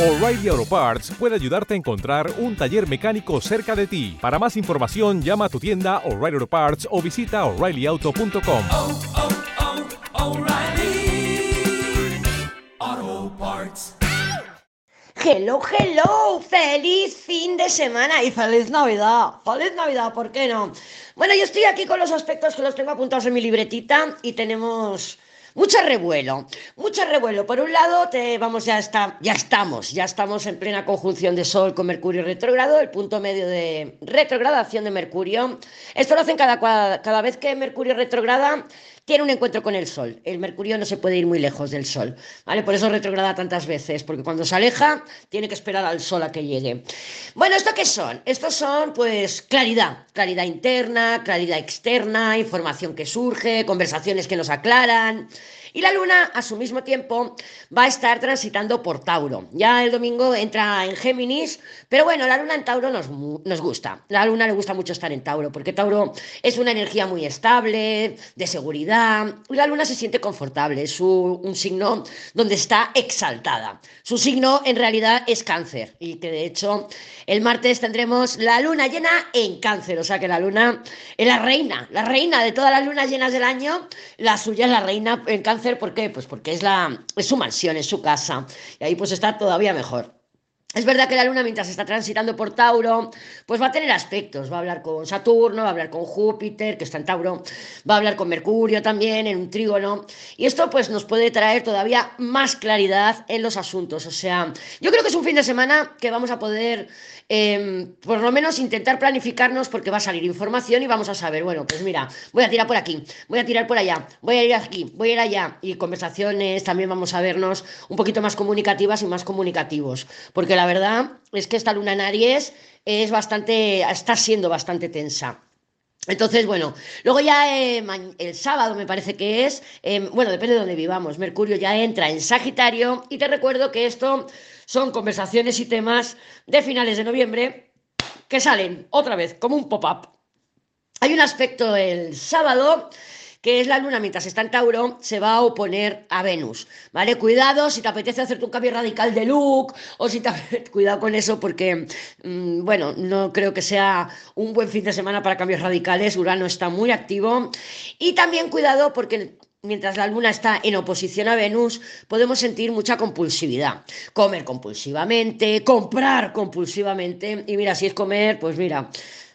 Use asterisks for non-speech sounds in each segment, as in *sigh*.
O'Reilly Auto Parts puede ayudarte a encontrar un taller mecánico cerca de ti. Para más información, llama a tu tienda O'Reilly Auto Parts o visita oreillyauto.com. oh, oh, Parts. Hello, hello, feliz fin de semana y feliz Navidad. Feliz Navidad, ¿por qué no? Bueno, yo estoy aquí con los aspectos que los tengo apuntados en mi libretita y tenemos mucho revuelo, mucho revuelo. Por un lado, te, vamos, ya, está, ya estamos, ya estamos en plena conjunción de Sol con Mercurio retrógrado, el punto medio de retrogradación de Mercurio. Esto lo hacen cada, cada vez que Mercurio retrograda, tiene un encuentro con el Sol. El Mercurio no se puede ir muy lejos del Sol, ¿vale? Por eso retrograda tantas veces, porque cuando se aleja, tiene que esperar al Sol a que llegue. Bueno, ¿esto qué son? Estos son, pues, claridad, claridad interna, claridad externa, información que surge, conversaciones que nos aclaran. Y la luna, a su mismo tiempo, va a estar transitando por Tauro. Ya el domingo entra en Géminis, pero bueno, la luna en Tauro nos, nos gusta. La luna le gusta mucho estar en Tauro, porque Tauro es una energía muy estable, de seguridad, y la luna se siente confortable. Es su- un signo donde está exaltada. Su signo en realidad es cáncer, y que de hecho el martes tendremos la luna llena en cáncer, o sea que la luna es la reina, la reina de todas las lunas llenas del año, la suya es la reina en cáncer, ¿por qué? Pues porque es, la, es su mansión, es su casa, y ahí pues está todavía mejor. Es verdad que la luna, mientras está transitando por Tauro, pues va a tener aspectos. Va a hablar con Saturno, va a hablar con Júpiter, que está en Tauro, va a hablar con Mercurio también, en un trígono. Y esto, pues, nos puede traer todavía más claridad en los asuntos. O sea, yo creo que es un fin de semana que vamos a poder, eh, por lo menos, intentar planificarnos, porque va a salir información y vamos a saber, bueno, pues mira, voy a tirar por aquí, voy a tirar por allá, voy a ir aquí, voy a ir allá. Y conversaciones también vamos a vernos un poquito más comunicativas y más comunicativos. Porque la verdad es que esta luna en Aries es bastante, está siendo bastante tensa. Entonces, bueno, luego ya eh, el sábado me parece que es, eh, bueno, depende de donde vivamos, Mercurio ya entra en Sagitario y te recuerdo que esto son conversaciones y temas de finales de noviembre que salen otra vez como un pop-up. Hay un aspecto el sábado que es la luna mientras está en Tauro, se va a oponer a Venus, ¿vale? Cuidado si te apetece hacerte un cambio radical de look o si te *laughs* cuidado con eso porque, mm, bueno, no creo que sea un buen fin de semana para cambios radicales, Urano está muy activo y también cuidado porque Mientras la luna está en oposición a Venus, podemos sentir mucha compulsividad. Comer compulsivamente, comprar compulsivamente. Y mira, si es comer, pues mira,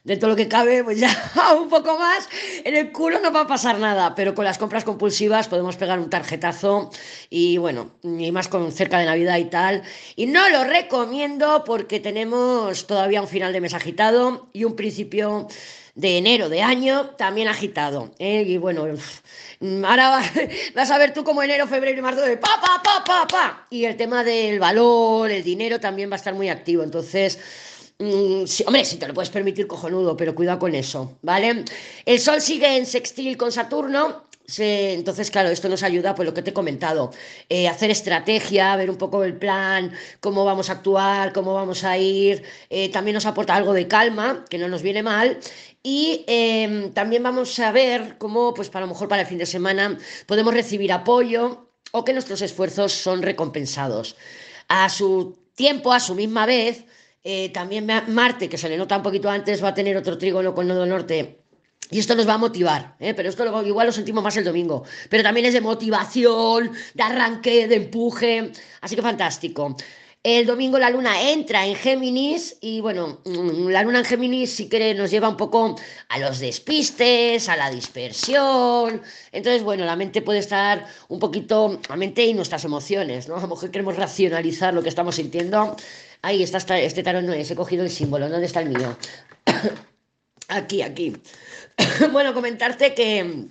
de lo que cabe, pues ya *laughs* un poco más, en el culo no va a pasar nada, pero con las compras compulsivas podemos pegar un tarjetazo y bueno, y más con cerca de Navidad y tal. Y no lo recomiendo porque tenemos todavía un final de mes agitado y un principio de enero de año también agitado. ¿eh? Y bueno, *laughs* ahora va- *laughs* vas a ver tú como enero, febrero y marzo de pa, pa, pa, pa, pa. Y el tema del valor, el dinero también va a estar muy activo. Entonces, Mm, hombre, si te lo puedes permitir, cojonudo, pero cuidado con eso, ¿vale? El Sol sigue en sextil con Saturno. entonces, claro, esto nos ayuda, pues lo que te he comentado, eh, hacer estrategia, ver un poco el plan, cómo vamos a actuar, cómo vamos a ir. eh, también nos aporta algo de calma, que no nos viene mal. Y eh, también vamos a ver cómo, pues para lo mejor para el fin de semana, podemos recibir apoyo o que nuestros esfuerzos son recompensados. A su tiempo, a su misma vez, eh, también Ma- Marte, que se le nota un poquito antes, va a tener otro trígono con Nodo Norte. Y esto nos va a motivar, ¿eh? pero esto luego igual lo sentimos más el domingo. Pero también es de motivación, de arranque, de empuje. Así que fantástico. El domingo la luna entra en Géminis y bueno, mm, la luna en Géminis sí que nos lleva un poco a los despistes, a la dispersión. Entonces, bueno, la mente puede estar un poquito, la mente y nuestras emociones, ¿no? A lo mejor queremos racionalizar lo que estamos sintiendo. Ahí está esta- este tarot, no es, he cogido el símbolo, ¿dónde está el mío? *coughs* Aquí, aquí. *coughs* bueno, comentarte que,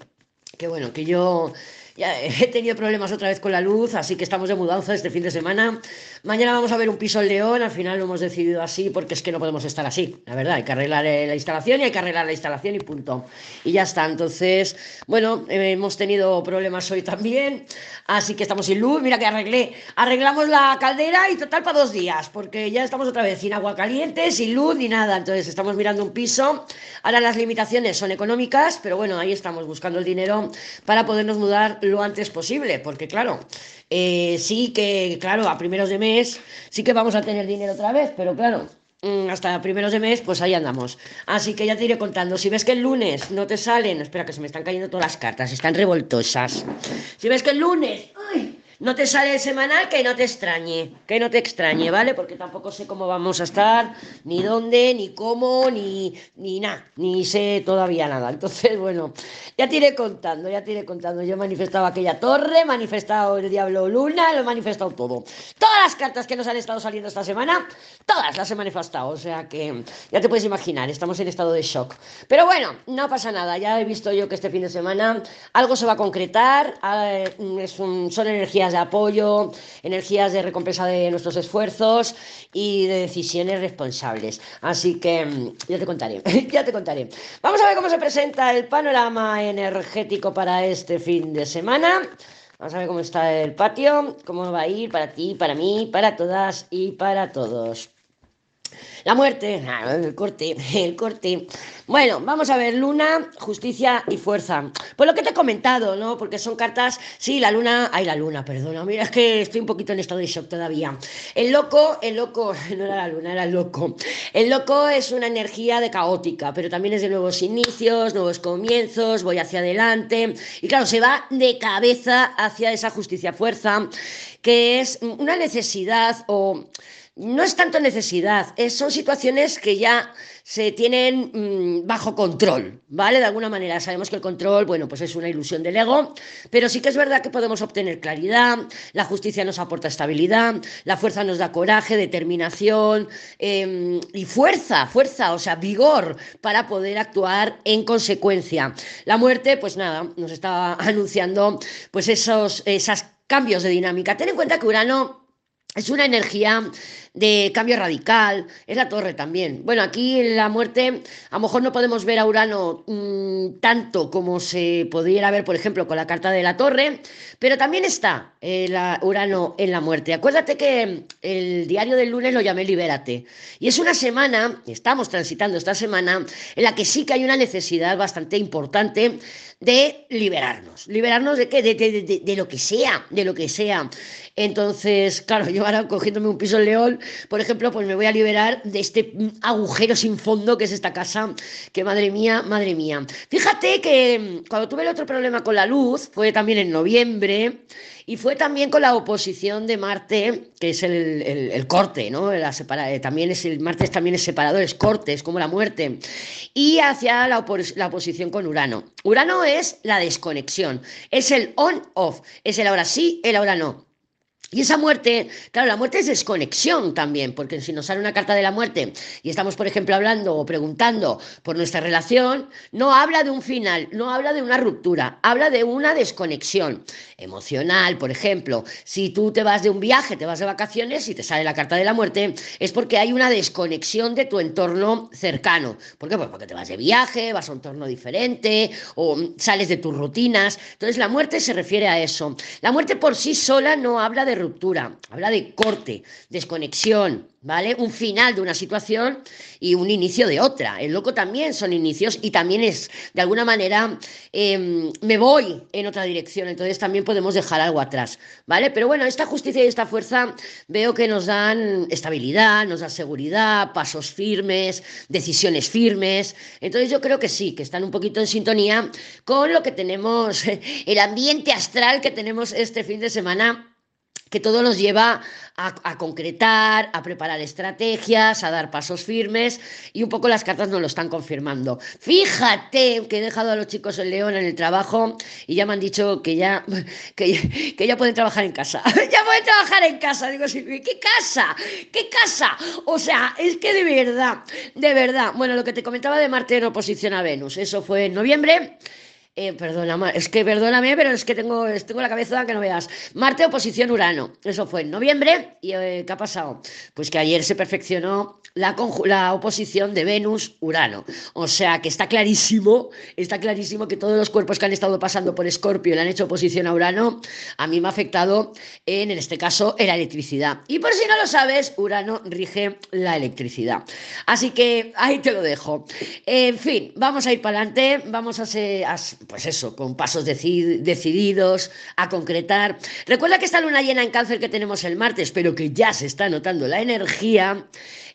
que bueno, que yo ya he tenido problemas otra vez con la luz, así que estamos de mudanza este fin de semana. Mañana vamos a ver un piso en León, al final lo hemos decidido así porque es que no podemos estar así, la verdad, hay que arreglar eh, la instalación y hay que arreglar la instalación y punto. Y ya está, entonces, bueno, eh, hemos tenido problemas hoy también, así que estamos sin luz, mira que arreglé, arreglamos la caldera y total para dos días, porque ya estamos otra vez sin agua caliente, sin luz ni nada, entonces estamos mirando un piso, ahora las limitaciones son económicas, pero bueno, ahí estamos buscando el dinero para podernos mudar lo antes posible, porque claro, eh, sí que, claro, a primeros de mes sí que vamos a tener dinero otra vez, pero claro, mm, hasta primeros de mes, pues ahí andamos. Así que ya te iré contando. Si ves que el lunes no te salen, espera que se me están cayendo todas las cartas, están revoltosas. Si ves que el lunes, ¡ay! No te sale el semanal, que no te extrañe, que no te extrañe, ¿vale? Porque tampoco sé cómo vamos a estar, ni dónde, ni cómo, ni, ni nada, ni sé todavía nada. Entonces, bueno, ya te iré contando, ya te contando. Yo he manifestado aquella torre, he manifestado el Diablo Luna, lo he manifestado todo. Todas las cartas que nos han estado saliendo esta semana, todas las he manifestado. O sea que ya te puedes imaginar, estamos en estado de shock. Pero bueno, no pasa nada. Ya he visto yo que este fin de semana algo se va a concretar. eh, son energías de apoyo, energías de recompensa de nuestros esfuerzos y de decisiones responsables. Así que mm, ya te contaré, *laughs* ya te contaré. Vamos a ver cómo se presenta el panorama energético para este fin de semana. Vamos a ver cómo está el patio, cómo va a ir para ti, para mí, para todas y para todos. La muerte, ah, el corte, el corte. Bueno, vamos a ver, luna, justicia y fuerza. Pues lo que te he comentado, ¿no? Porque son cartas, sí, la luna, ay, la luna, perdona, mira, es que estoy un poquito en estado de shock todavía. El loco, el loco, *laughs* no era la luna, era el loco. El loco es una energía de caótica, pero también es de nuevos inicios, nuevos comienzos, voy hacia adelante. Y claro, se va de cabeza hacia esa justicia-fuerza, que es una necesidad o no es tanto necesidad, es- son situaciones que ya se tienen mm, bajo control, ¿vale? De alguna manera sabemos que el control, bueno, pues es una ilusión del ego, pero sí que es verdad que podemos obtener claridad, la justicia nos aporta estabilidad, la fuerza nos da coraje, determinación eh, y fuerza, fuerza, o sea, vigor para poder actuar en consecuencia. La muerte, pues nada, nos está *laughs* anunciando pues esos, esos cambios de dinámica. Ten en cuenta que Urano es una energía de cambio radical, es la torre también. Bueno, aquí en la muerte a lo mejor no podemos ver a Urano mm, tanto como se pudiera ver, por ejemplo, con la carta de la torre, pero también está eh, Urano en la muerte. Acuérdate que el diario del lunes lo llamé Libérate. Y es una semana, estamos transitando esta semana, en la que sí que hay una necesidad bastante importante de liberarnos. ¿Liberarnos de qué? De- de lo que sea, de lo que sea. Entonces, claro, yo ahora cogiéndome un piso en León, por ejemplo, pues me voy a liberar de este agujero sin fondo que es esta casa, que madre mía, madre mía. Fíjate que mm, cuando tuve el otro problema con la luz, fue también en noviembre, y fue también con la oposición de Marte, que es el, corte, ¿no? La separa- eh, también es el Marte también es separador, es corte, es como la muerte. Y hacia la oposición con Urano. Urano es la desconexión, es el on-off, es el ahora sí, el ahora no. Y esa muerte, claro, la muerte es desconexión también, porque si nos sale una carta de la muerte y estamos, por ejemplo, hablando o preguntando por nuestra relación, no habla de un final, no habla de una ruptura, habla de una desconexión emocional, por ejemplo. Si tú te vas de un viaje, te vas de vacaciones y te sale la carta de la muerte, es porque hay una desconexión de tu entorno cercano. ¿Por qué? Pues porque te vas de viaje, vas a un entorno diferente o sales de tus rutinas. Entonces la muerte se refiere a eso. La muerte por sí sola no habla de habla de corte, desconexión, ¿vale? Un final de una situación y un inicio de otra. El loco también son inicios y también es, de alguna manera, eh, me voy en otra dirección, entonces también podemos dejar algo atrás, ¿vale? Pero bueno, esta justicia y esta fuerza veo que nos dan estabilidad, nos dan seguridad, pasos firmes, decisiones firmes. Entonces yo creo que sí, que están un poquito en sintonía con lo que tenemos, *laughs* el ambiente astral que tenemos este fin de semana que todo nos lleva a, concretar, a preparar estrategias, a dar pasos firmes y un poco las cartas nos lo están confirmando. Fíjate que he dejado a los chicos en León en el trabajo y ya me han dicho que ya, *laughs* que, que ya pueden trabajar en casa. *laughs* ya pueden trabajar en casa. Digo, Silvi, ¿qué casa? ¿Qué casa? O sea, es que de verdad, de verdad. Bueno, lo que te comentaba de Marte en oposición a Venus, eso fue en noviembre. Eh, perdona, es que perdóname, pero es que tengo, la cabeza que no veas. Marte oposición Urano, eso fue en noviembre. ¿Y eh, qué ha pasado? Pues que ayer se perfeccionó la, oposición de Venus-Urano. O sea que está clarísimo, está clarísimo que todos los cuerpos que han estado pasando por Escorpio le han hecho oposición a Urano, a mí me ha afectado en, en este caso, en la electricidad. Y por si no lo sabes, Urano rige la electricidad. Así que ahí te lo dejo. En fin, vamos a ir para adelante, vamos a, se- a pues eso, con pasos decididos, a concretar. Recuerda que esta luna llena en cáncer que tenemos el martes, pero que ya se está notando la energía,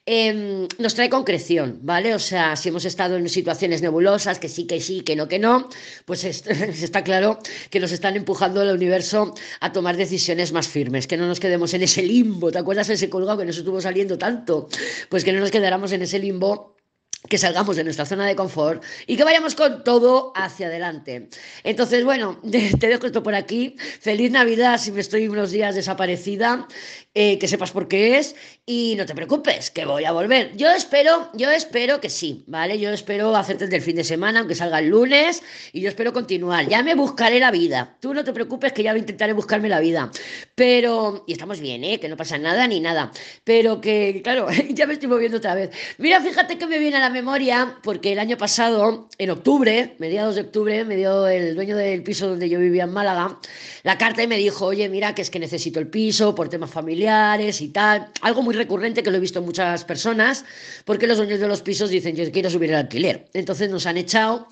eh, nos trae concreción, ¿vale? O sea, si hemos estado en situaciones nebulosas, que sí, que sí, que no, que no, pues es, *laughs* está claro que nos están empujando al universo a tomar decisiones más firmes, que no nos quedemos en ese limbo, ¿te acuerdas ese colgado que nos estuvo saliendo tanto? Pues que no nos quedáramos en ese limbo que salgamos de nuestra zona de confort y que vayamos con todo hacia adelante. Entonces, bueno, *laughs* te dejo esto por aquí. Feliz Navidad si me estoy unos días desaparecida, eh, que sepas por qué es y no te preocupes, que voy a volver. Yo espero, yo espero que sí, ¿vale? Yo espero hacerte el fin de semana, aunque salga el lunes, y yo espero continuar. Ya me buscaré la vida. Tú no te preocupes que ya intentaré buscarme la vida. Pero, y estamos bien, ¿eh? Que no pasa nada ni nada. Pero que, claro, *laughs* ya me estoy moviendo otra vez. Mira, fíjate que me viene a la memoria, porque el año pasado, en octubre, mediados de octubre, me dio el dueño del piso donde yo vivía en Málaga la carta y me dijo, oye, mira, que es que necesito el piso por temas familiares y tal. Algo muy recurrente que lo he visto en muchas personas, porque los dueños de los pisos dicen, yo quiero subir el alquiler. Entonces nos han echado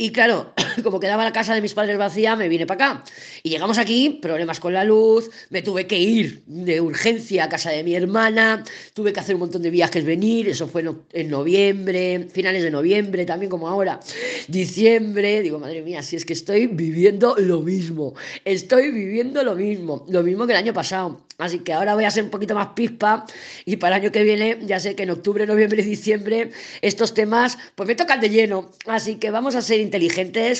y claro, *clears throat* como quedaba la casa de mis padres vacía, me vine para acá. Y llegamos aquí, problemas con la luz, me tuve que ir de urgencia a casa de mi hermana, tuve que hacer un montón de viajes, venir, eso fue en noviembre, finales de noviembre también como ahora, diciembre, digo, madre mía, si es que estoy viviendo lo mismo, estoy viviendo lo mismo, lo mismo que el año pasado. Así que ahora voy a ser un poquito más pispa y para el año que viene ya sé que en octubre, noviembre y diciembre estos temas pues me tocan de lleno. Así que vamos a ser inteligentes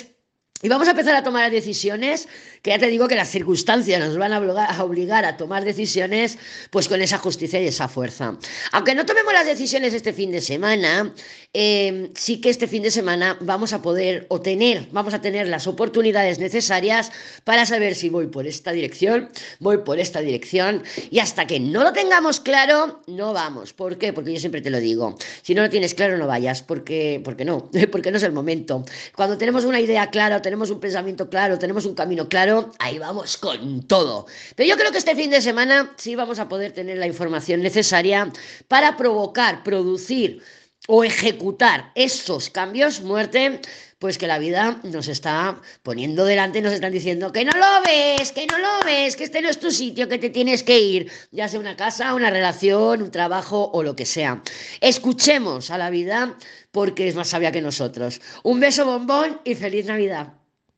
y vamos a empezar a tomar decisiones, que ya te digo que las circunstancias nos van a obligar a tomar decisiones pues con esa justicia y esa fuerza. Aunque no tomemos las decisiones este fin de semana, eh, sí que este fin de semana vamos a poder o tener, vamos a tener las oportunidades necesarias para saber si voy por esta dirección, voy por esta dirección y hasta que no lo tengamos claro, no vamos. ¿Por qué? Porque yo siempre te lo digo, si no lo tienes claro no vayas, porque, porque no, *laughs* porque no es el momento. Cuando tenemos una idea clara, tenemos un pensamiento claro, tenemos un camino claro, ahí vamos con todo. Pero yo creo que este fin de semana sí vamos a poder tener la información necesaria para provocar, producir o ejecutar esos cambios, muerte, pues que la vida nos está poniendo delante, nos están diciendo que no lo ves, que no lo ves, que este no es tu sitio, que te tienes que ir, ya sea una casa, una relación, un trabajo o lo que sea. Escuchemos a la vida porque es más sabia que nosotros. Un beso bombón y feliz Navidad.